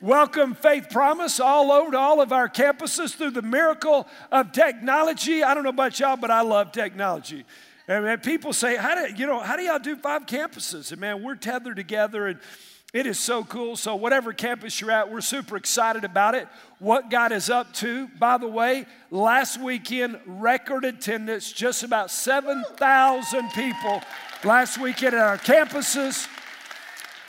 Welcome Faith Promise all over to all of our campuses through the miracle of technology. I don't know about y'all, but I love technology. And man, people say, how do you know, how do y'all do five campuses? And man, we're tethered together and it is so cool. So, whatever campus you're at, we're super excited about it. What God is up to. By the way, last weekend, record attendance, just about 7,000 people last weekend at our campuses.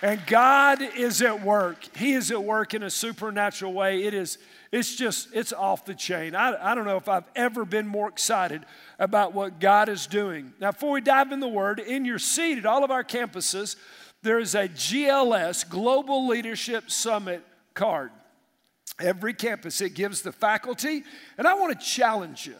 And God is at work. He is at work in a supernatural way. It is, it's just, it's off the chain. I, I don't know if I've ever been more excited about what God is doing. Now, before we dive in the Word, in your seat at all of our campuses, there is a GLS, Global Leadership Summit card. Every campus, it gives the faculty, and I want to challenge you.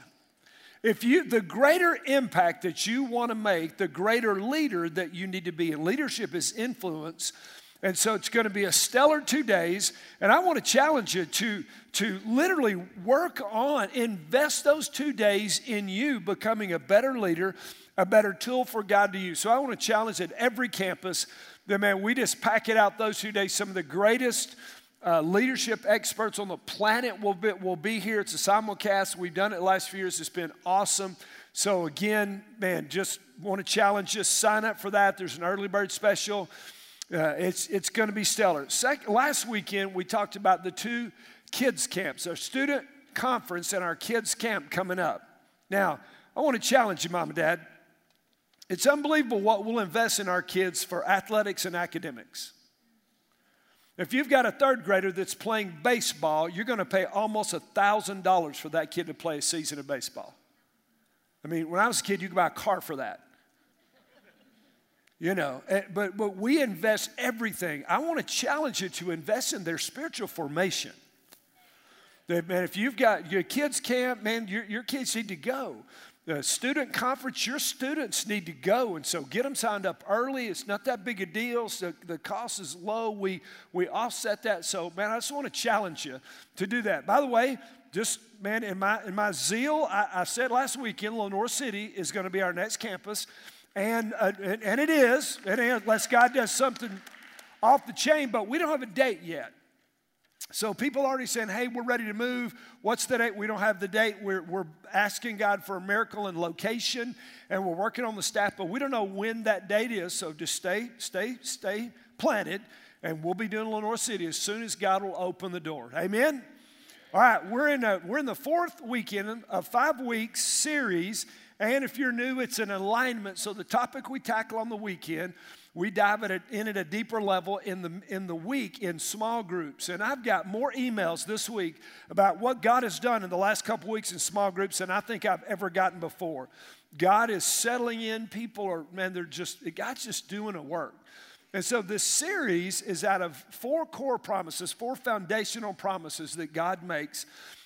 If you, the greater impact that you want to make, the greater leader that you need to be. And leadership is influence. And so it's going to be a stellar two days. And I want to challenge you to, to literally work on, invest those two days in you becoming a better leader, a better tool for God to use. So I want to challenge at every campus that, man, we just pack it out those two days. Some of the greatest uh, leadership experts on the planet will be, will be here. It's a simulcast. We've done it last few years. It's been awesome. So, again, man, just want to challenge just sign up for that. There's an early bird special. Uh, it's it's going to be stellar. Second, last weekend, we talked about the two kids' camps, our student conference and our kids' camp coming up. Now, I want to challenge you, mom and dad. It's unbelievable what we'll invest in our kids for athletics and academics. If you've got a third grader that's playing baseball, you're going to pay almost $1,000 for that kid to play a season of baseball. I mean, when I was a kid, you could buy a car for that. You know, eh, but, but we invest everything. I want to challenge you to invest in their spiritual formation. Man, if you've got your kids' camp, man, your, your kids need to go the student conference, your students need to go. And so get them signed up early. It's not that big a deal. So the cost is low. We, we offset that. So, man, I just want to challenge you to do that. By the way, just, man, in my, in my zeal, I, I said last weekend, Lenoir City is going to be our next campus. And, uh, and, and it is, and unless God does something off the chain, but we don't have a date yet. So people already saying, hey, we're ready to move. What's the date? We don't have the date. We're, we're asking God for a miracle and location, and we're working on the staff, but we don't know when that date is. So just stay, stay, stay planted, and we'll be doing Lenoir City as soon as God will open the door. Amen? All right, we're in, a, we're in the fourth weekend of five weeks series, and if you're new, it's an alignment. So the topic we tackle on the weekend we dive it in at a deeper level in the, in the week in small groups. And I've got more emails this week about what God has done in the last couple weeks in small groups than I think I've ever gotten before. God is settling in. People are, man, they're just, God's just doing a work. And so this series is out of four core promises, four foundational promises that God makes.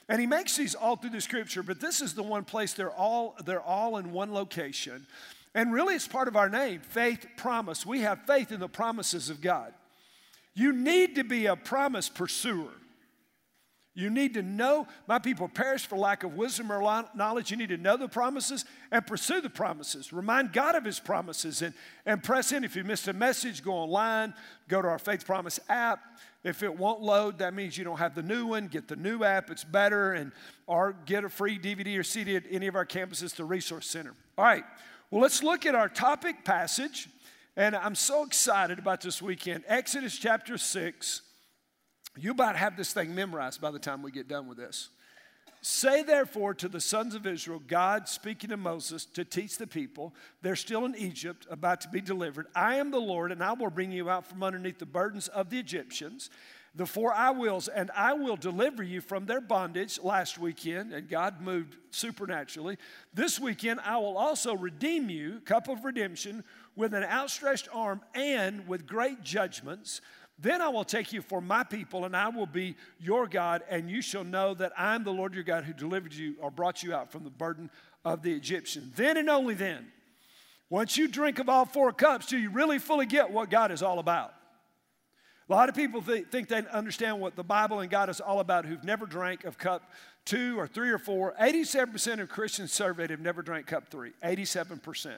And he makes these all through the scripture, but this is the one place they're all, they're all in one location. And really, it's part of our name faith promise. We have faith in the promises of God. You need to be a promise pursuer. You need to know, my people perish for lack of wisdom or knowledge. You need to know the promises and pursue the promises. Remind God of His promises and, and press in. If you missed a message, go online, go to our Faith Promise app. If it won't load, that means you don't have the new one. Get the new app, it's better. And, or get a free DVD or CD at any of our campuses, the Resource Center. All right, well, let's look at our topic passage. And I'm so excited about this weekend. Exodus chapter 6. You about have this thing memorized by the time we get done with this. Say therefore to the sons of Israel, God speaking to Moses to teach the people, they're still in Egypt, about to be delivered. I am the Lord, and I will bring you out from underneath the burdens of the Egyptians the four I wills, and I will deliver you from their bondage last weekend, and God moved supernaturally. This weekend, I will also redeem you, cup of redemption, with an outstretched arm and with great judgments. Then I will take you for my people, and I will be your God, and you shall know that I'm the Lord your God who delivered you or brought you out from the burden of the Egyptian. Then and only then, once you drink of all four cups, do you really fully get what God is all about? A lot of people th- think they understand what the Bible and God is all about who've never drank of cup two or three or four. 87% of Christians surveyed have never drank cup three. 87%.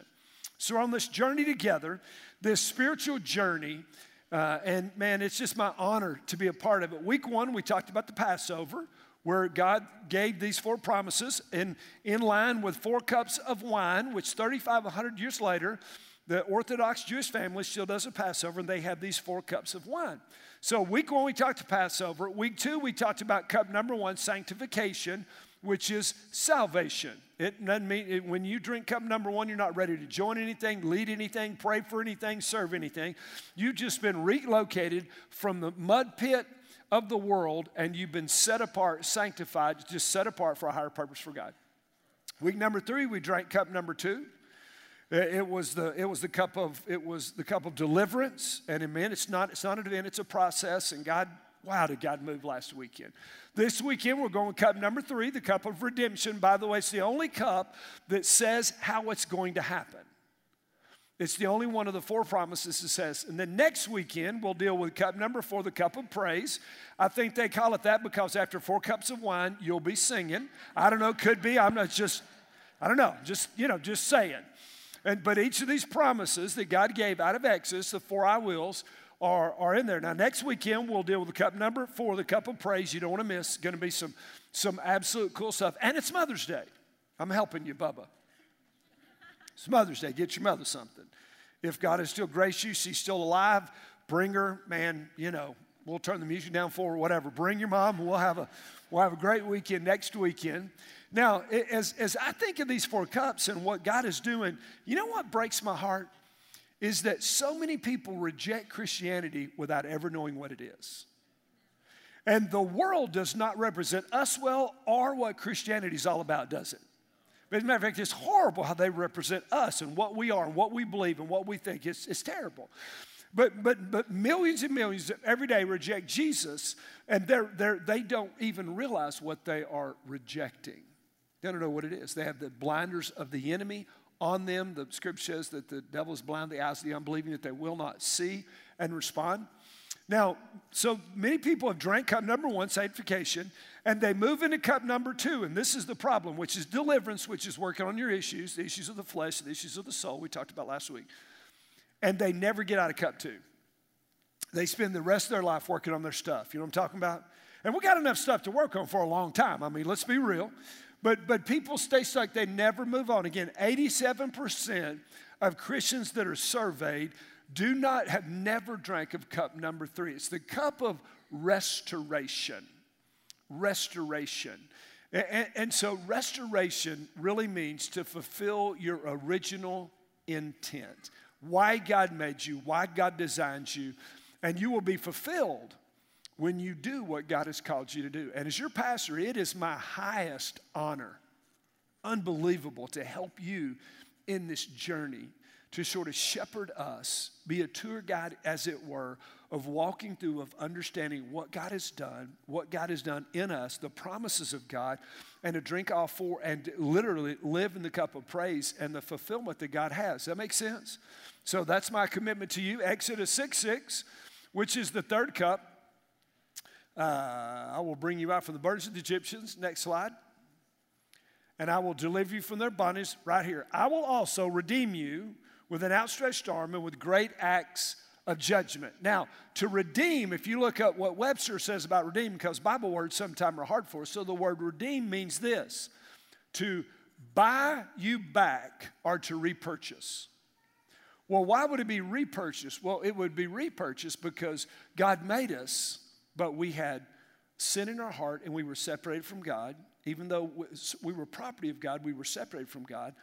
So we're on this journey together, this spiritual journey. Uh, and man, it's just my honor to be a part of it. Week one, we talked about the Passover, where God gave these four promises in, in line with four cups of wine, which 3,500 years later, the Orthodox Jewish family still does a Passover, and they have these four cups of wine. So, week one, we talked to Passover. Week two, we talked about cup number one, sanctification, which is salvation. It doesn't mean it, when you drink cup number one, you're not ready to join anything, lead anything, pray for anything, serve anything. You've just been relocated from the mud pit of the world, and you've been set apart, sanctified, just set apart for a higher purpose for God. Week number three, we drank cup number two. Uh, it was the it was the cup of it was the cup of deliverance, and amen. It's not it's not an event; it's a process. And God, wow, did God move last weekend? This weekend we're going cup number three, the cup of redemption. By the way, it's the only cup that says how it's going to happen. It's the only one of the four promises that says. And then next weekend, we'll deal with cup number four, the cup of praise. I think they call it that because after four cups of wine, you'll be singing. I don't know, could be. I'm not just, I don't know, just, you know, just saying. And, but each of these promises that God gave out of Exodus, the four I wills, are, are in there. Now, next weekend, we'll deal with the cup number four, the cup of praise. You don't want to miss. It's going to be some, some absolute cool stuff. And it's Mother's Day. I'm helping you, Bubba. It's Mother's Day. Get your mother something. If God is still gracious, she's still alive, bring her, man, you know, we'll turn the music down for whatever. Bring your mom. We'll have a, we'll have a great weekend next weekend. Now, as, as I think of these four cups and what God is doing, you know what breaks my heart? Is that so many people reject Christianity without ever knowing what it is. And the world does not represent us well or what Christianity is all about, does it? But as a matter of fact, it's horrible how they represent us and what we are and what we believe and what we think. It's, it's terrible. But, but, but millions and millions every day reject Jesus, and they're, they're, they don't even realize what they are rejecting. They don't know what it is. They have the blinders of the enemy on them. The scripture says that the devil is blind the eyes of the unbelieving, that they will not see and respond. Now, so many people have drank cup number one, sanctification, and they move into cup number two, and this is the problem, which is deliverance, which is working on your issues, the issues of the flesh, the issues of the soul, we talked about last week. And they never get out of cup two. They spend the rest of their life working on their stuff. You know what I'm talking about? And we got enough stuff to work on for a long time. I mean, let's be real. But, but people stay stuck, they never move on. Again, 87% of Christians that are surveyed do not have never drank of cup number three. It's the cup of restoration. Restoration. And, and so, restoration really means to fulfill your original intent. Why God made you, why God designed you, and you will be fulfilled when you do what God has called you to do. And as your pastor, it is my highest honor, unbelievable, to help you in this journey to sort of shepherd us, be a tour guide, as it were, of walking through, of understanding what God has done, what God has done in us, the promises of God, and to drink all four and literally live in the cup of praise and the fulfillment that God has. That make sense? So that's my commitment to you. Exodus 6 6, which is the third cup. Uh, I will bring you out from the burdens of the Egyptians. Next slide. And I will deliver you from their bondage. Right here. I will also redeem you with an outstretched arm and with great acts of judgment. Now, to redeem, if you look up what Webster says about redeem, because Bible words sometimes are hard for us, so the word redeem means this to buy you back or to repurchase. Well, why would it be repurchased? Well, it would be repurchased because God made us but we had sin in our heart and we were separated from God. Even though we were property of God, we were separated from God.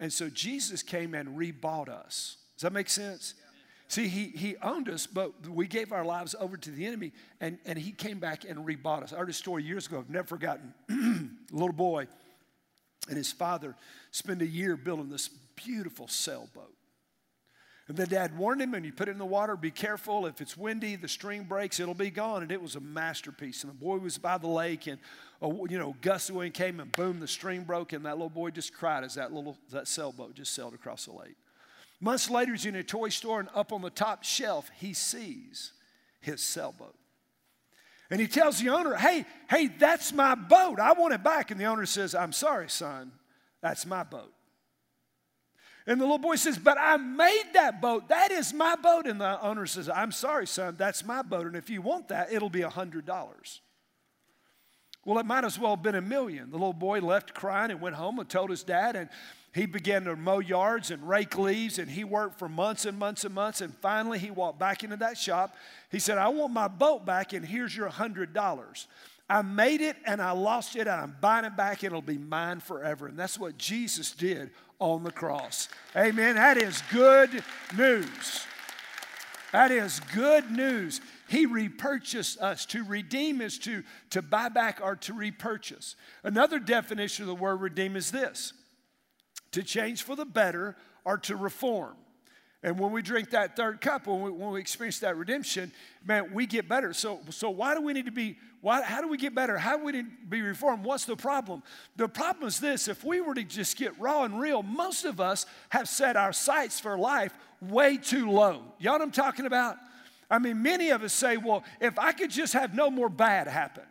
And so Jesus came and rebought us. Does that make sense? See, he, he owned us, but we gave our lives over to the enemy, and, and he came back and rebought us. I heard a story years ago, I've never forgotten. a little boy and his father spent a year building this beautiful sailboat. And the dad warned him, and you put it in the water, be careful. If it's windy, the string breaks, it'll be gone. And it was a masterpiece. And the boy was by the lake, and uh, a, you know, gust of wind came, and boom, the string broke, and that little boy just cried as that little that sailboat just sailed across the lake. Months later, he's in a toy store, and up on the top shelf, he sees his sailboat. And he tells the owner, Hey, hey, that's my boat. I want it back. And the owner says, I'm sorry, son, that's my boat. And the little boy says, But I made that boat. That is my boat. And the owner says, I'm sorry, son, that's my boat. And if you want that, it'll be a $100. Well, it might as well have been a million. The little boy left crying and went home and told his dad, and he began to mow yards and rake leaves, and he worked for months and months and months. And finally, he walked back into that shop. He said, I want my boat back, and here's your $100. I made it and I lost it, and I'm buying it back, it'll be mine forever. And that's what Jesus did on the cross. Amen. That is good news. That is good news. He repurchased us. To redeem is to, to buy back or to repurchase. Another definition of the word redeem is this to change for the better or to reform. And when we drink that third cup, when we, when we experience that redemption, man, we get better. So, so why do we need to be, why, how do we get better? How do we be reformed? What's the problem? The problem is this if we were to just get raw and real, most of us have set our sights for life way too low. Y'all know what I'm talking about? I mean, many of us say, well, if I could just have no more bad happen.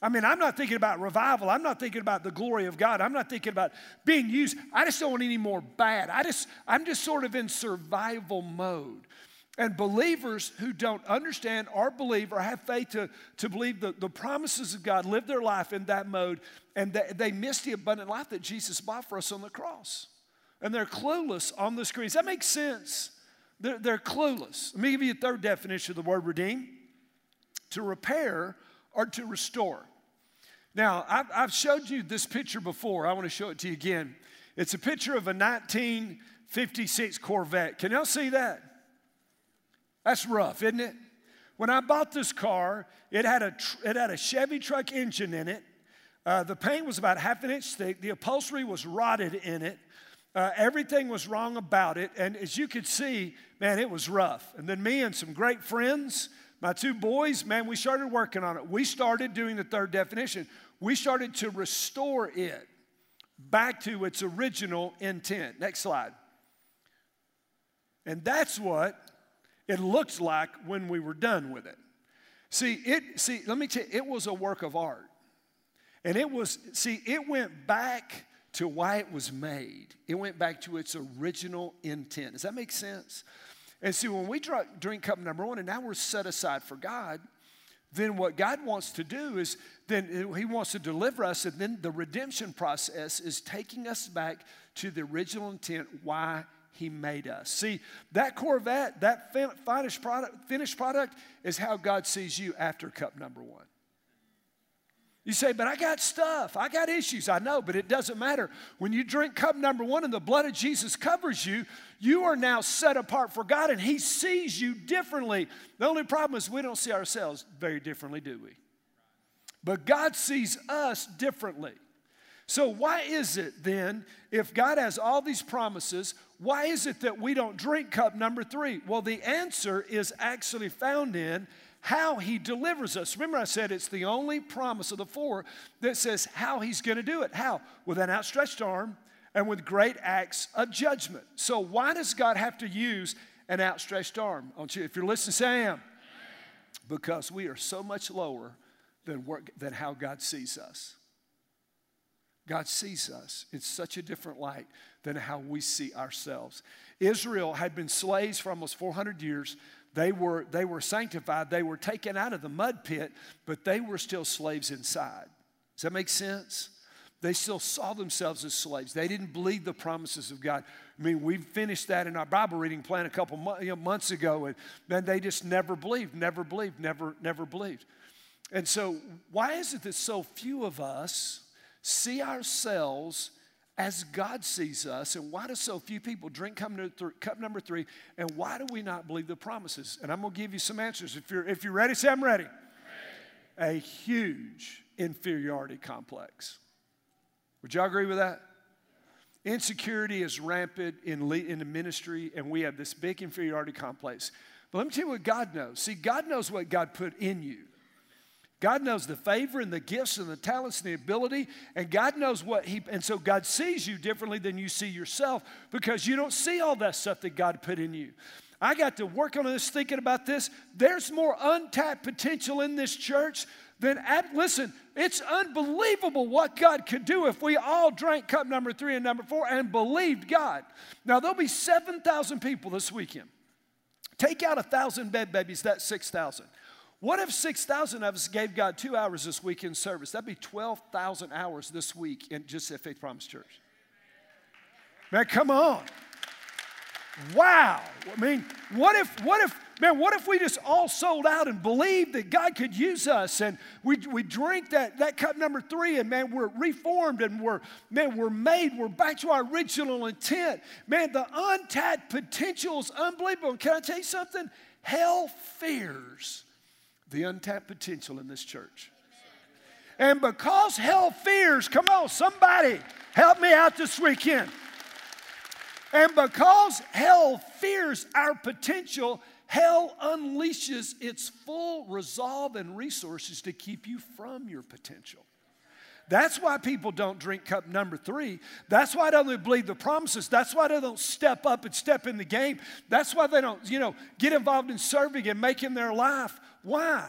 I mean, I'm not thinking about revival. I'm not thinking about the glory of God. I'm not thinking about being used. I just don't want any more bad. I just, I'm just sort of in survival mode. And believers who don't understand or believe or have faith to, to believe the, the promises of God live their life in that mode, and they, they miss the abundant life that Jesus bought for us on the cross. And they're clueless on the screen. Does that make sense? They're, they're clueless. Let me give you a third definition of the word redeem to repair or to restore. Now, I've, I've showed you this picture before. I want to show it to you again. It's a picture of a 1956 Corvette. Can y'all see that? That's rough, isn't it? When I bought this car, it had a, it had a Chevy truck engine in it. Uh, the paint was about half an inch thick. The upholstery was rotted in it. Uh, everything was wrong about it. And as you could see, man, it was rough. And then me and some great friends, my two boys, man, we started working on it. We started doing the third definition. We started to restore it back to its original intent. Next slide. And that's what it looked like when we were done with it. See, it see, let me tell you, it was a work of art. And it was, see, it went back to why it was made. It went back to its original intent. Does that make sense? And see, when we drink cup number one, and now we're set aside for God, then what God wants to do is then uh, He wants to deliver us, and then the redemption process is taking us back to the original intent why He made us. See, that Corvette, that finished product, finished product is how God sees you after cup number one. You say, but I got stuff. I got issues. I know, but it doesn't matter. When you drink cup number one and the blood of Jesus covers you, you are now set apart for God and He sees you differently. The only problem is we don't see ourselves very differently, do we? But God sees us differently. So, why is it then, if God has all these promises, why is it that we don't drink cup number three? Well, the answer is actually found in how he delivers us. Remember, I said it's the only promise of the four that says how he's going to do it. How? With an outstretched arm and with great acts of judgment. So, why does God have to use an outstretched arm? If you're listening, say I am. Because we are so much lower than, than how God sees us. God sees us in such a different light than how we see ourselves. Israel had been slaves for almost 400 years. They were, they were sanctified, they were taken out of the mud pit, but they were still slaves inside. Does that make sense? They still saw themselves as slaves. They didn't believe the promises of God. I mean, we finished that in our Bible reading plan a couple months ago, and then they just never believed, never believed, never, never believed. And so, why is it that so few of us see ourselves as God sees us, and why do so few people drink cup number, three, cup number three, and why do we not believe the promises? And I'm to give you some answers. If you're, if you're ready, say, I'm ready. ready. A huge inferiority complex. Would y'all agree with that? Insecurity is rampant in, in the ministry, and we have this big inferiority complex. But let me tell you what God knows. See, God knows what God put in you. God knows the favor and the gifts and the talents and the ability, and God knows what He, and so God sees you differently than you see yourself because you don't see all that stuff that God put in you. I got to work on this, thinking about this. There's more untapped potential in this church than at, listen, it's unbelievable what God could do if we all drank cup number three and number four and believed God. Now, there'll be 7,000 people this weekend. Take out a thousand bed babies, that's 6,000. What if 6,000 of us gave God two hours this weekend service? That'd be 12,000 hours this week in just at Faith Promise Church. Man, come on. Wow. I mean, what if, what if, man, what if we just all sold out and believed that God could use us and we, we drink that, that cup number three and man, we're reformed and we're, man, we're made, we're back to our original intent. Man, the untapped potential is unbelievable. Can I tell you something? Hell fears the untapped potential in this church. And because hell fears, come on, somebody help me out this weekend. And because hell fears our potential, hell unleashes its full resolve and resources to keep you from your potential. That's why people don't drink cup number three. That's why they don't believe the promises. That's why they don't step up and step in the game. That's why they don't, you know, get involved in serving and making their life. Why?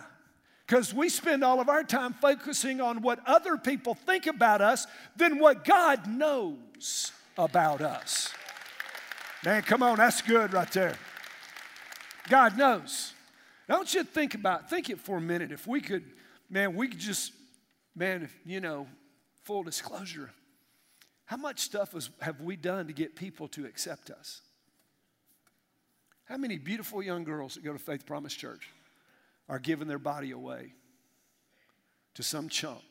Because we spend all of our time focusing on what other people think about us than what God knows about us. Man, come on, that's good right there. God knows. Don't you think about, think it for a minute. If we could, man, we could just, man, if, you know, full disclosure, how much stuff have we done to get people to accept us? How many beautiful young girls that go to Faith Promise Church are giving their body away to some chump?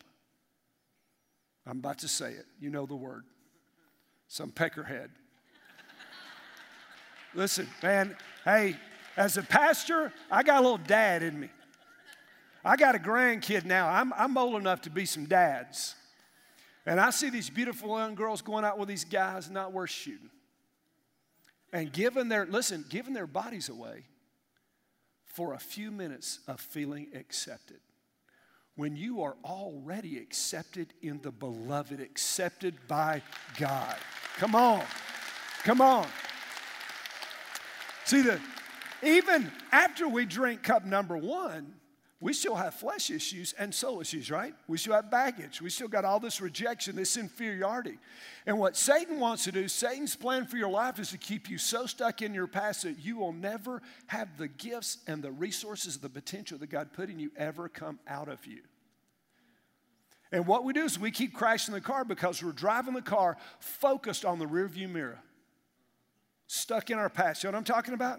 I'm about to say it. You know the word. Some peckerhead Listen, man, hey, as a pastor, I got a little dad in me. I got a grandkid now. I'm, I'm old enough to be some dads. And I see these beautiful young girls going out with these guys, not worth shooting. And giving their, listen, giving their bodies away for a few minutes of feeling accepted. When you are already accepted in the beloved, accepted by God. Come on. Come on. See, the, even after we drink cup number one, we still have flesh issues and soul issues, right? We still have baggage. We still got all this rejection, this inferiority. And what Satan wants to do, Satan's plan for your life is to keep you so stuck in your past that you will never have the gifts and the resources, the potential that God put in you ever come out of you. And what we do is we keep crashing the car because we're driving the car focused on the rearview mirror stuck in our past. You know what I'm talking about?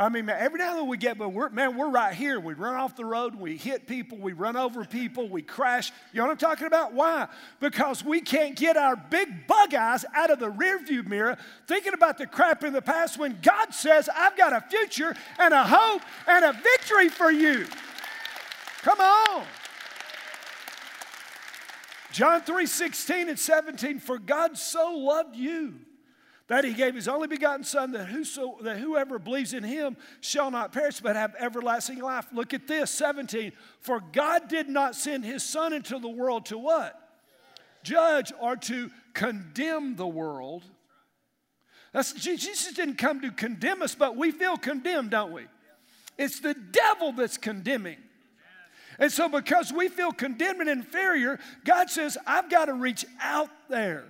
I mean, man, every now and then we get, but we're, man, we're right here. We run off the road, we hit people, we run over people, we crash. You know what I'm talking about? Why? Because we can't get our big bug eyes out of the rearview mirror thinking about the crap in the past when God says, I've got a future and a hope and a victory for you. Come on. John 3 16 and 17, for God so loved you that he gave his only begotten Son, that, whoso, that whoever believes in him shall not perish, but have everlasting life. Look at this, 17. For God did not send his Son into the world to what? Judge or to condemn the world. That's, Jesus didn't come to condemn us, but we feel condemned, don't we? It's the devil that's condemning. And so, because we feel condemned and inferior, God says, I've got to reach out there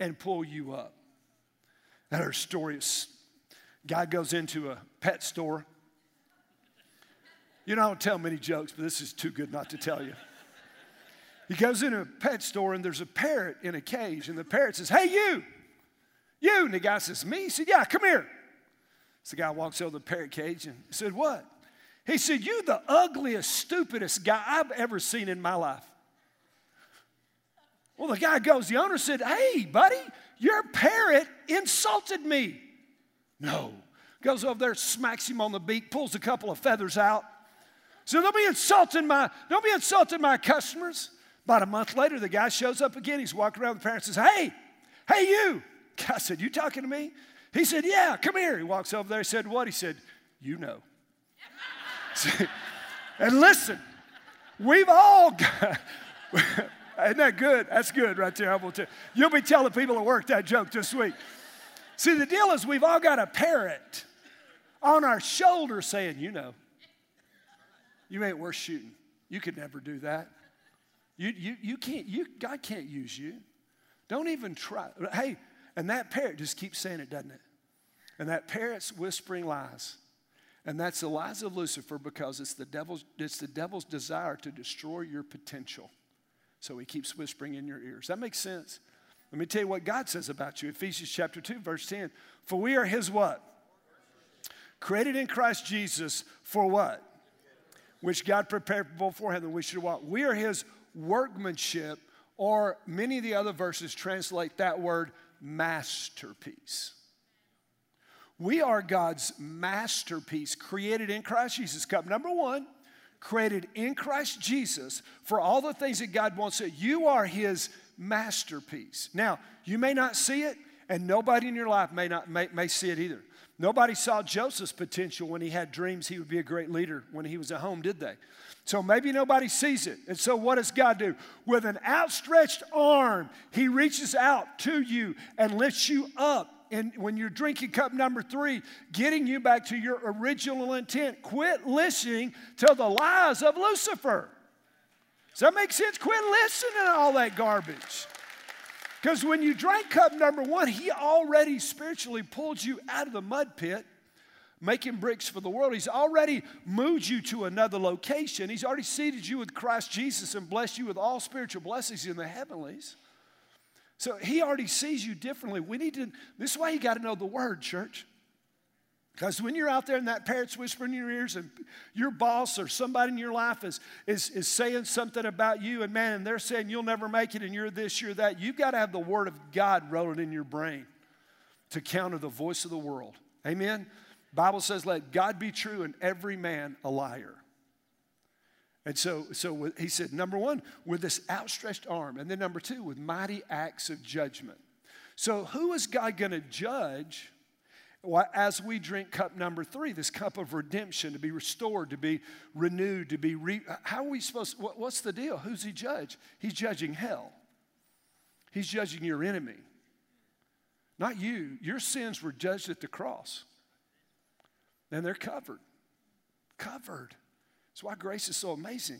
and pull you up. That her story is guy goes into a pet store. You know, I don't tell many jokes, but this is too good not to tell you. He goes into a pet store and there's a parrot in a cage, and the parrot says, Hey, you, you. And the guy says, Me? He said, Yeah, come here. So the guy walks over to the parrot cage and said, What? He said, You the ugliest, stupidest guy I've ever seen in my life. Well, the guy goes, the owner said, Hey, buddy, your parrot insulted me. No. Goes over there, smacks him on the beak, pulls a couple of feathers out. So don't be insulting my, don't be insulting my customers. About a month later, the guy shows up again. He's walking around the parrot says, Hey, hey, you. Guy said, You talking to me? He said, Yeah, come here. He walks over there. He said, What? He said, You know. and listen, we've all got, isn't that good? That's good right there. Tell you. You'll be telling people at work that joke this week. See, the deal is we've all got a parrot on our shoulder saying, you know, you ain't worth shooting. You could never do that. You, you, you can't, you, God can't use you. Don't even try. Hey, and that parrot just keeps saying it, doesn't it? And that parrot's whispering lies. And that's the lies of Lucifer because it's the devil's, it's the devil's desire to destroy your potential. So he keeps whispering in your ears. That makes sense. Let me tell you what God says about you. Ephesians chapter 2, verse 10. For we are his what? Created in Christ Jesus for what? Which God prepared beforehand that we should walk. We are his workmanship, or many of the other verses translate that word masterpiece. We are God's masterpiece, created in Christ Jesus. Cup number one, created in Christ Jesus for all the things that God wants. That you are His masterpiece. Now, you may not see it, and nobody in your life may not may, may see it either. Nobody saw Joseph's potential when he had dreams he would be a great leader when he was at home, did they? So maybe nobody sees it. And so what does God do? With an outstretched arm, he reaches out to you and lifts you up and when you're drinking cup number three, getting you back to your original intent. Quit listening to the lies of Lucifer. Does that make sense? Quit listening to all that garbage. Because when you drank cup number one, he already spiritually pulled you out of the mud pit, making bricks for the world. He's already moved you to another location. He's already seated you with Christ Jesus and blessed you with all spiritual blessings in the heavenlies. So he already sees you differently. We need to, this is why you got to know the word, church. Because when you're out there and that parrot's whispering in your ears and your boss or somebody in your life is, is, is saying something about you and man, and they're saying you'll never make it and you're this, you're that, you've got to have the word of God rolling in your brain to counter the voice of the world. Amen? Bible says, let God be true and every man a liar. And so, so he said, number one, with this outstretched arm. And then number two, with mighty acts of judgment. So, who is God going to judge as we drink cup number three, this cup of redemption, to be restored, to be renewed, to be re. How are we supposed what, what's the deal? Who's he judge? He's judging hell. He's judging your enemy. Not you. Your sins were judged at the cross. And they're covered. Covered. That's why grace is so amazing.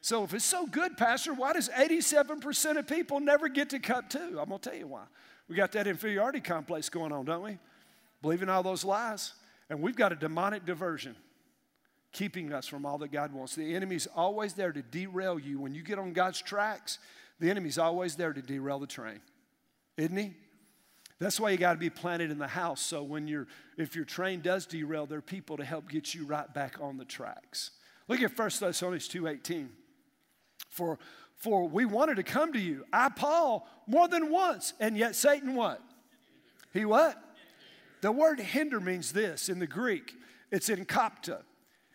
So, if it's so good, Pastor, why does 87% of people never get to cup two? I'm going to tell you why. We got that inferiority complex going on, don't we? Believing all those lies. And we've got a demonic diversion keeping us from all that God wants. The enemy's always there to derail you. When you get on God's tracks, the enemy's always there to derail the train, isn't he? That's why you got to be planted in the house. So when you're, if your train does derail, there are people to help get you right back on the tracks. Look at 1 Thessalonians 2.18. For, for we wanted to come to you, I, Paul, more than once, and yet Satan what? He what? The word hinder means this in the Greek. It's in kopta.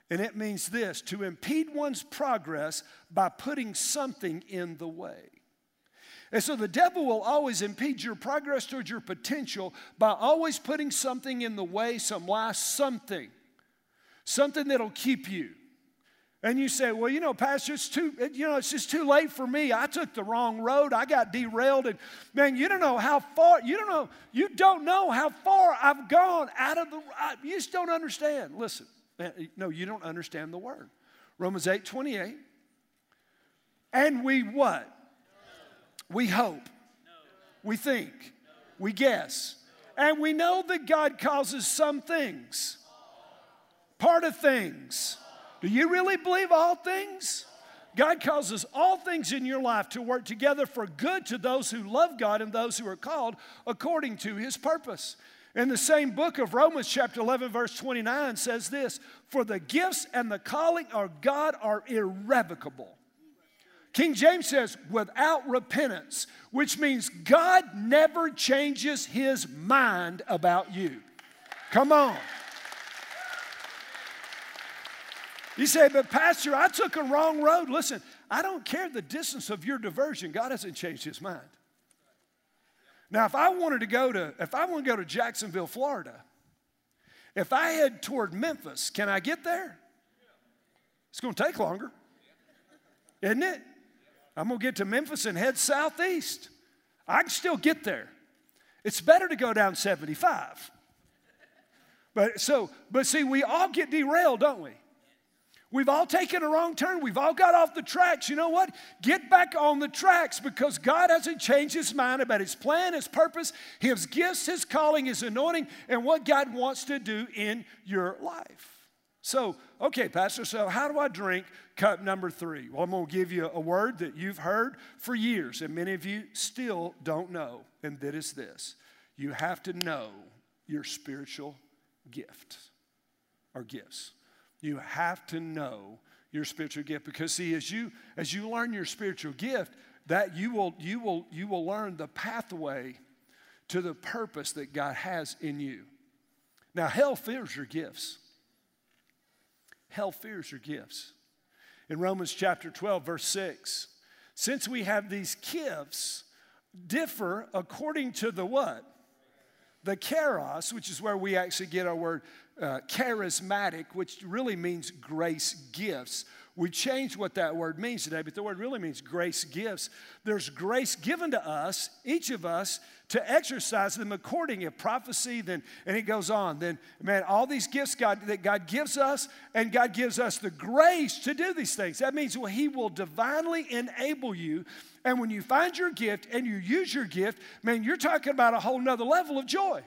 And it means this to impede one's progress by putting something in the way. And so the devil will always impede your progress towards your potential by always putting something in the way, some last something, something that'll keep you. And you say, well, you know, Pastor, it's too, you know, it's just too late for me. I took the wrong road. I got derailed. And man, you don't know how far, you don't know, you don't know how far I've gone out of the, I, you just don't understand. Listen, no, you don't understand the word. Romans 8, 28. And we what? We hope. We think. We guess. And we know that God causes some things, part of things. Do you really believe all things? God causes all things in your life to work together for good to those who love God and those who are called according to his purpose. In the same book of Romans, chapter 11, verse 29 says this For the gifts and the calling of God are irrevocable. King James says, without repentance, which means God never changes his mind about you. Come on. You say, but Pastor, I took a wrong road. Listen, I don't care the distance of your diversion. God hasn't changed his mind. Now, if I wanted to go to, if I want to go to Jacksonville, Florida, if I head toward Memphis, can I get there? It's going to take longer, isn't it? I'm going to get to Memphis and head southeast. I can still get there. It's better to go down 75. But so, but see, we all get derailed, don't we? We've all taken a wrong turn. We've all got off the tracks. You know what? Get back on the tracks because God hasn't changed his mind about his plan, his purpose, his gifts, his calling, his anointing, and what God wants to do in your life. So, okay, Pastor, so how do I drink cup number three? Well, I'm going to give you a word that you've heard for years, and many of you still don't know, and that is this you have to know your spiritual gift or gifts. You have to know your spiritual gift because see as you as you learn your spiritual gift that you will you will you will learn the pathway to the purpose that God has in you. Now hell fears your gifts. Hell fears your gifts. In Romans chapter 12 verse 6, since we have these gifts differ according to the what? The charis, which is where we actually get our word uh, charismatic, which really means grace gifts. We changed what that word means today, but the word really means grace gifts. There's grace given to us, each of us, to exercise them according to prophecy. Then, and it goes on. Then, man, all these gifts God that God gives us, and God gives us the grace to do these things. That means well, He will divinely enable you. And when you find your gift and you use your gift, man, you're talking about a whole nother level of joy.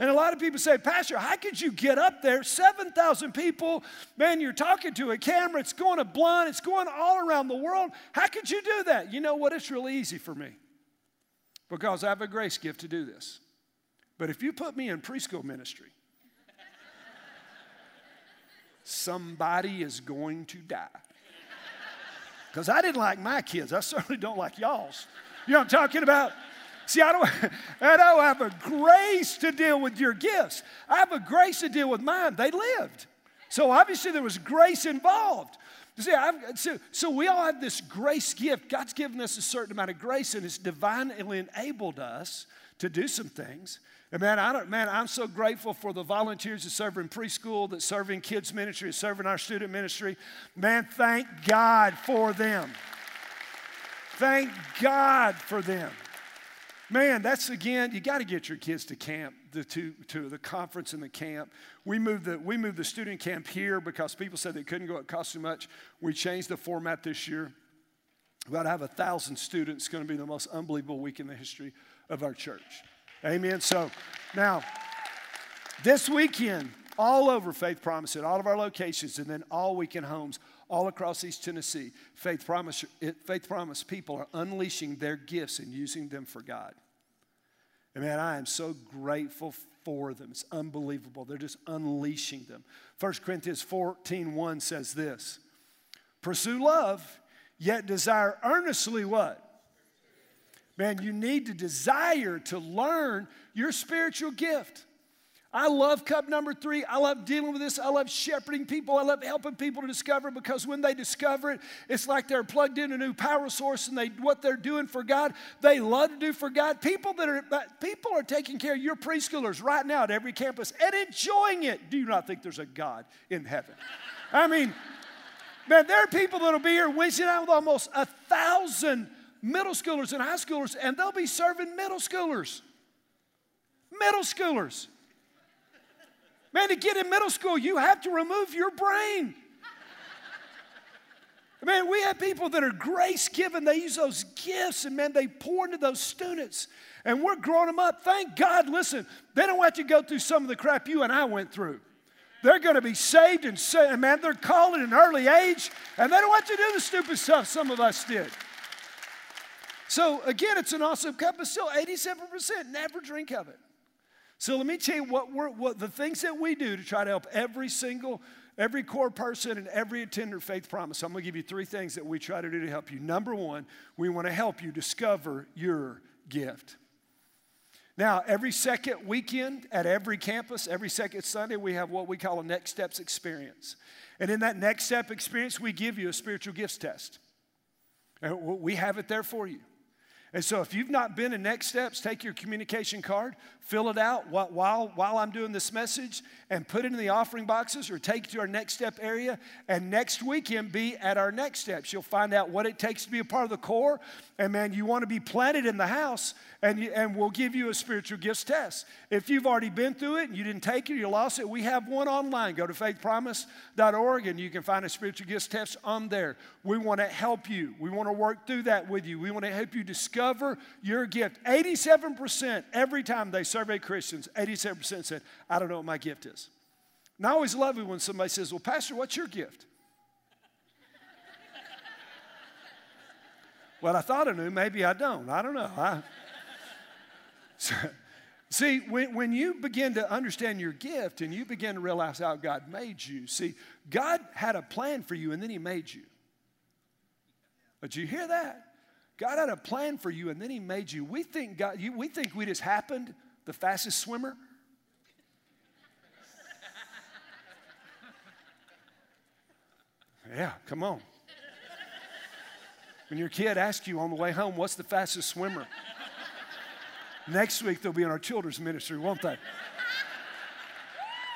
And a lot of people say, Pastor, how could you get up there? 7,000 people, man, you're talking to a camera, it's going to blunt, it's going all around the world. How could you do that? You know what? It's really easy for me because I have a grace gift to do this. But if you put me in preschool ministry, somebody is going to die. Because I didn't like my kids. I certainly don't like y'all's. You know what I'm talking about? See, I don't, I don't have a grace to deal with your gifts. I have a grace to deal with mine. They lived. So obviously there was grace involved. See, so, so we all have this grace gift. God's given us a certain amount of grace, and it's divinely enabled us to do some things. And man, I don't, man, I'm so grateful for the volunteers that serve in preschool, that serve in kids ministry, that serve in our student ministry. Man, thank God for them. Thank God for them. Man, that's again, you got to get your kids to camp, the, to, to the conference and the camp. We moved the, we moved the student camp here because people said they couldn't go, it cost too much. We changed the format this year. We got to have a thousand students. It's going to be the most unbelievable week in the history of our church. Amen. So now, this weekend, all over Faith Promise at all of our locations, and then all weekend homes all across East Tennessee, Faith Promise, Faith Promise people are unleashing their gifts and using them for God. And man, I am so grateful for them. It's unbelievable. They're just unleashing them. 1 Corinthians 14 1 says this Pursue love, yet desire earnestly what? Man, you need to desire to learn your spiritual gift. I love cup number three. I love dealing with this. I love shepherding people. I love helping people to discover because when they discover it, it's like they're plugged in a new power source and they what they're doing for God, they love to do for God. People that are people are taking care of your preschoolers right now at every campus and enjoying it. Do you not think there's a God in heaven? I mean, man, there are people that'll be here Wednesday night with almost a thousand middle schoolers and high schoolers, and they'll be serving middle schoolers. Middle schoolers. Man, to get in middle school, you have to remove your brain. Man, we have people that are grace given. They use those gifts and man, they pour into those students. And we're growing them up. Thank God, listen, they don't have to go through some of the crap you and I went through. They're going to be saved and, sa- and man, they're called at an early age, and they don't have to do the stupid stuff some of us did. So again, it's an awesome cup, but still 87% never drink of it. So let me tell you what, we're, what the things that we do to try to help every single, every core person and every attender faith promise. I'm going to give you three things that we try to do to help you. Number one, we want to help you discover your gift. Now, every second weekend at every campus, every second Sunday, we have what we call a next steps experience. And in that next step experience, we give you a spiritual gifts test. And we have it there for you. And so, if you've not been in Next Steps, take your communication card, fill it out while, while I'm doing this message, and put it in the offering boxes or take it to our Next Step area. And next weekend, be at our Next Steps. You'll find out what it takes to be a part of the core. And man, you want to be planted in the house, and, you, and we'll give you a spiritual gifts test. If you've already been through it and you didn't take it, you lost it, we have one online. Go to faithpromise.org and you can find a spiritual gifts test on there. We want to help you, we want to work through that with you, we want to help you discover discover your gift. 87% every time they survey Christians, 87% said, I don't know what my gift is. And I always love it when somebody says, Well, Pastor, what's your gift? well, I thought I knew, maybe I don't. I don't know. I, see, when, when you begin to understand your gift and you begin to realize how God made you, see, God had a plan for you and then He made you. But you hear that? God had a plan for you and then He made you. We think, God, you, we, think we just happened the fastest swimmer. Yeah, come on. When your kid asks you on the way home, what's the fastest swimmer? Next week they'll be in our children's ministry, won't they?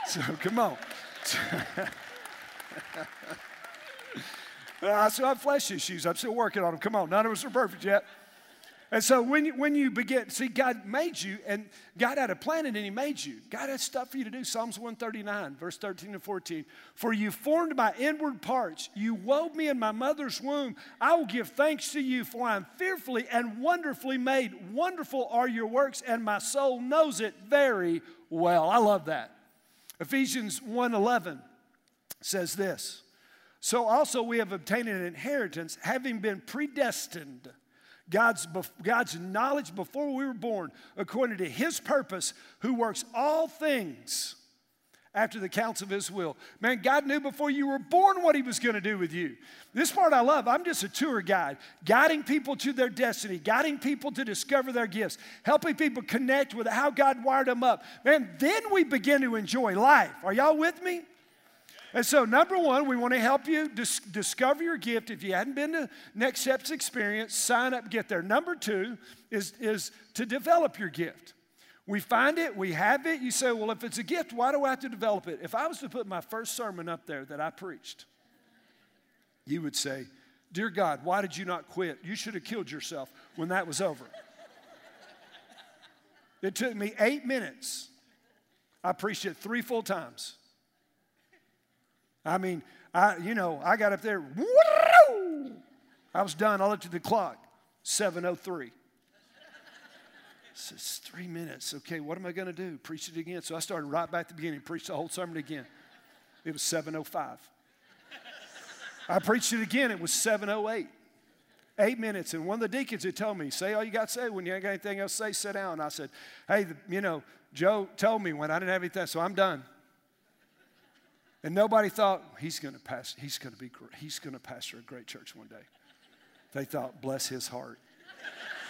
So come on. I still have oh, flesh issues. I'm still working on them. Come on, none of us are perfect yet. And so when you, when you begin, see, God made you, and God had a plan, and He made you. God had stuff for you to do. Psalms 139, verse 13 and 14. For you formed my inward parts. You wove me in my mother's womb. I will give thanks to you, for I am fearfully and wonderfully made. Wonderful are your works, and my soul knows it very well. I love that. Ephesians 1:11 says this. So also we have obtained an inheritance, having been predestined. God's, God's knowledge before we were born, according to his purpose, who works all things after the counts of his will. Man, God knew before you were born what he was going to do with you. This part I love. I'm just a tour guide, guiding people to their destiny, guiding people to discover their gifts, helping people connect with how God wired them up. Man, then we begin to enjoy life. Are y'all with me? And so, number one, we want to help you dis- discover your gift. If you hadn't been to Next Steps Experience, sign up, get there. Number two is, is to develop your gift. We find it, we have it. You say, well, if it's a gift, why do I have to develop it? If I was to put my first sermon up there that I preached, you would say, Dear God, why did you not quit? You should have killed yourself when that was over. it took me eight minutes. I preached it three full times. I mean, I, you know, I got up there, I was done. I looked at the clock, 7.03. It's three minutes. Okay, what am I going to do? Preach it again. So I started right back at the beginning, preached the whole sermon again. It was 7.05. I preached it again. It was 7.08. Eight minutes. And one of the deacons had told me, say all you got to say. When you ain't got anything else to say, sit down. And I said, hey, you know, Joe told me when I didn't have anything, so I'm done. And nobody thought he's going to pass. He's going to be. He's going to pastor a great church one day. They thought, bless his heart.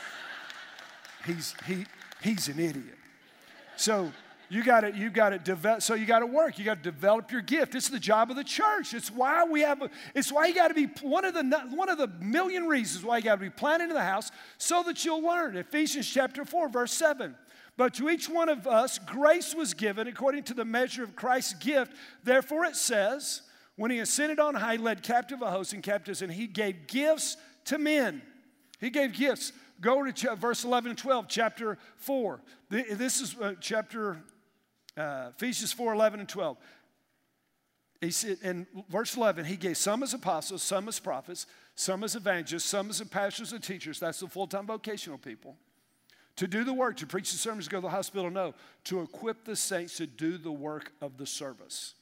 He's he he's an idiot. So you got to you got to develop. So you got to work. You got to develop your gift. It's the job of the church. It's why we have. It's why you got to be one of the one of the million reasons why you got to be planted in the house so that you'll learn. Ephesians chapter four verse seven. But to each one of us, grace was given according to the measure of Christ's gift. Therefore, it says, when he ascended on high, led captive a host and captives, and he gave gifts to men. He gave gifts. Go to verse 11 and 12, chapter 4. This is uh, chapter uh, Ephesians 4 11 and 12. He said, in verse 11, he gave some as apostles, some as prophets, some as evangelists, some as pastors and teachers. That's the full time vocational people to do the work, to preach the sermons, to go to the hospital, no. To equip the saints to do the work of the service.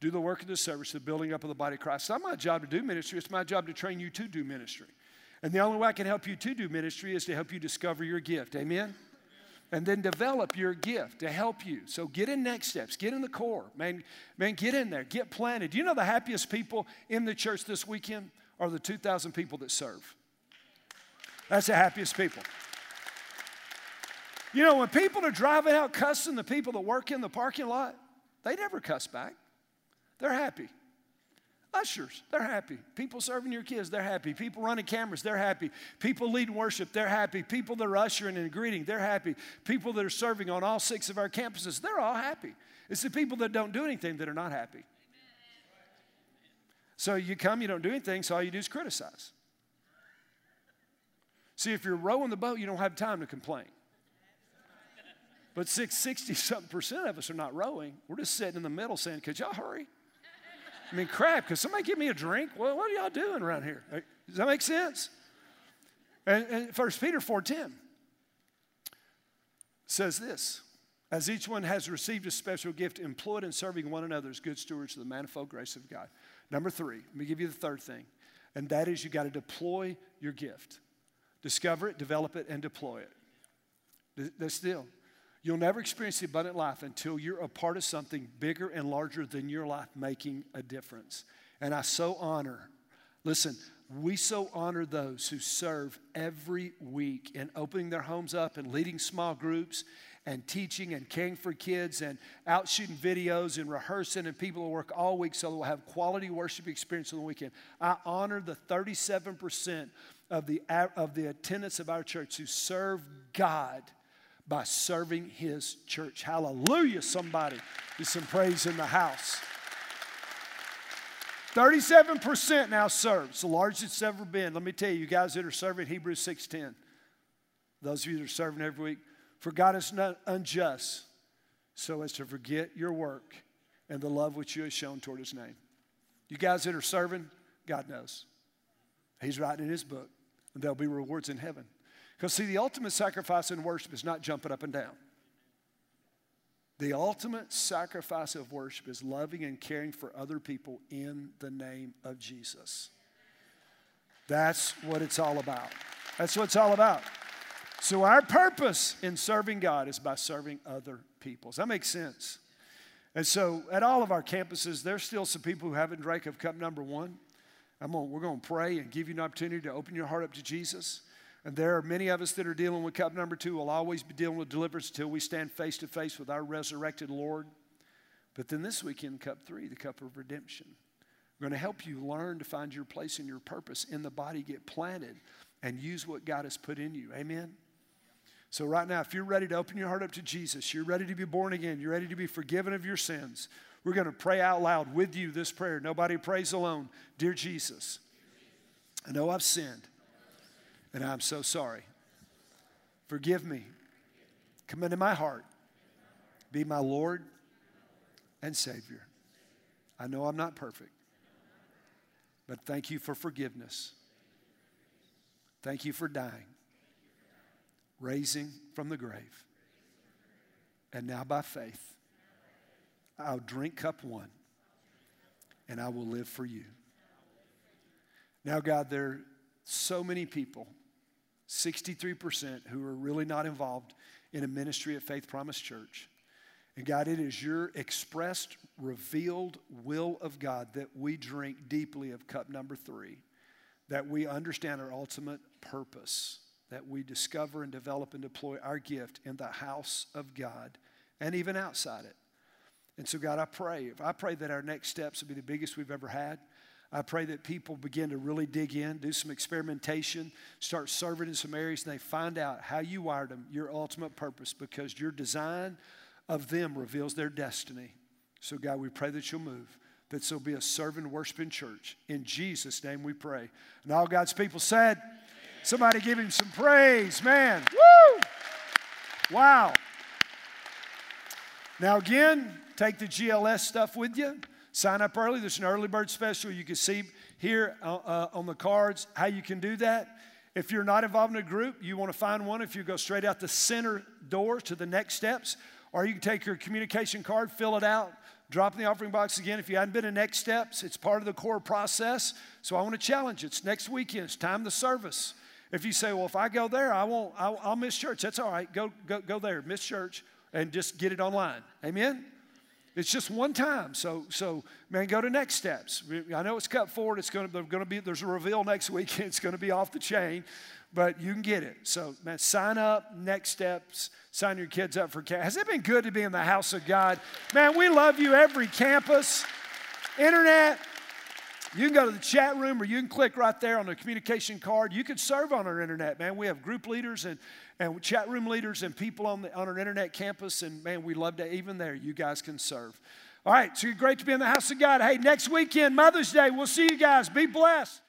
Do the work of the service, the building up of the body of Christ. It's not my job to do ministry, it's my job to train you to do ministry. And the only way I can help you to do ministry is to help you discover your gift. Amen? And then develop your gift to help you. So get in next steps, get in the core. Man, man, get in there, get planted. Do you know the happiest people in the church this weekend are the 2,000 people that serve? That's the happiest people. You know, when people are driving out cussing the people that work in the parking lot, they never cuss back. They're happy. Ushers, they're happy. People serving your kids, they're happy. People running cameras, they're happy. People leading worship, they're happy. People that are ushering and greeting, they're happy. People that are serving on all six of our campuses, they're all happy. It's the people that don't do anything that are not happy. So you come, you don't do anything, so all you do is criticize. See, if you're rowing the boat, you don't have time to complain. But 60 something percent of us are not rowing. We're just sitting in the middle saying, Could y'all hurry? I mean, crap, could somebody give me a drink? Well, what are y'all doing around here? Does that make sense? And, and 1 Peter 4.10 says this, as each one has received a special gift, employed in serving one another as good stewards of the manifold grace of God. Number three, let me give you the third thing, and that is you got to deploy your gift. Discover it, develop it, and deploy it. That's still. You'll never experience the abundant life until you're a part of something bigger and larger than your life making a difference. And I so honor, listen, we so honor those who serve every week in opening their homes up and leading small groups and teaching and caring for kids and out shooting videos and rehearsing and people who work all week so they'll have quality worship experience on the weekend. I honor the 37% of the, of the attendance of our church who serve God by serving his church. Hallelujah, somebody. There's some praise in the house. 37% now serves, the largest it's ever been. Let me tell you, you guys that are serving Hebrews 6.10, those of you that are serving every week, for God is not unjust so as to forget your work and the love which you have shown toward his name. You guys that are serving, God knows. He's writing in his book, and there'll be rewards in heaven. Because, see, the ultimate sacrifice in worship is not jumping up and down. The ultimate sacrifice of worship is loving and caring for other people in the name of Jesus. That's what it's all about. That's what it's all about. So, our purpose in serving God is by serving other people. Does that make sense? And so, at all of our campuses, there's still some people who haven't drank of cup number one. I'm we're going to pray and give you an opportunity to open your heart up to Jesus. And there are many of us that are dealing with cup number two. We'll always be dealing with deliverance until we stand face to face with our resurrected Lord. But then this weekend, cup three, the cup of redemption. We're going to help you learn to find your place and your purpose in the body, get planted, and use what God has put in you. Amen? So, right now, if you're ready to open your heart up to Jesus, you're ready to be born again, you're ready to be forgiven of your sins, we're going to pray out loud with you this prayer. Nobody prays alone. Dear Jesus, I know I've sinned and I'm so sorry. Forgive me. Come into my heart. Be my Lord and Savior. I know I'm not perfect, but thank you for forgiveness. Thank you for dying, raising from the grave. And now, by faith, I'll drink cup one and I will live for you. Now, God, there are so many people 63% who are really not involved in a ministry at Faith Promise Church. And God, it is your expressed, revealed will of God that we drink deeply of cup number three, that we understand our ultimate purpose, that we discover and develop and deploy our gift in the house of God and even outside it. And so, God, I pray, I pray that our next steps will be the biggest we've ever had. I pray that people begin to really dig in, do some experimentation, start serving in some areas, and they find out how you wired them, your ultimate purpose, because your design of them reveals their destiny. So, God, we pray that you'll move, that there'll be a serving, worshiping church. In Jesus' name we pray. And all God's people said, somebody give him some praise, man. Woo! Wow. Now, again, take the GLS stuff with you. Sign up early. There's an early bird special. You can see here uh, uh, on the cards how you can do that. If you're not involved in a group, you want to find one. If you go straight out the center door to the next steps, or you can take your communication card, fill it out, drop in the offering box again. If you hadn't been in next steps, it's part of the core process. So I want to challenge. It's next weekend. It's time to service. If you say, well, if I go there, I won't, I'll, I'll miss church. That's all right. Go, go, go there, miss church, and just get it online. Amen? It's just one time. So, so man, go to next steps. I know it's cut forward. It's going to, going to be, there's a reveal next week. It's going to be off the chain, but you can get it. So, man, sign up, next steps, sign your kids up for camp. Has it been good to be in the house of God? Man, we love you every campus, internet. You can go to the chat room or you can click right there on the communication card. You can serve on our internet, man. We have group leaders and, and chat room leaders and people on, the, on our internet campus. And man, we love to, even there, you guys can serve. All right, so great to be in the house of God. Hey, next weekend, Mother's Day, we'll see you guys. Be blessed.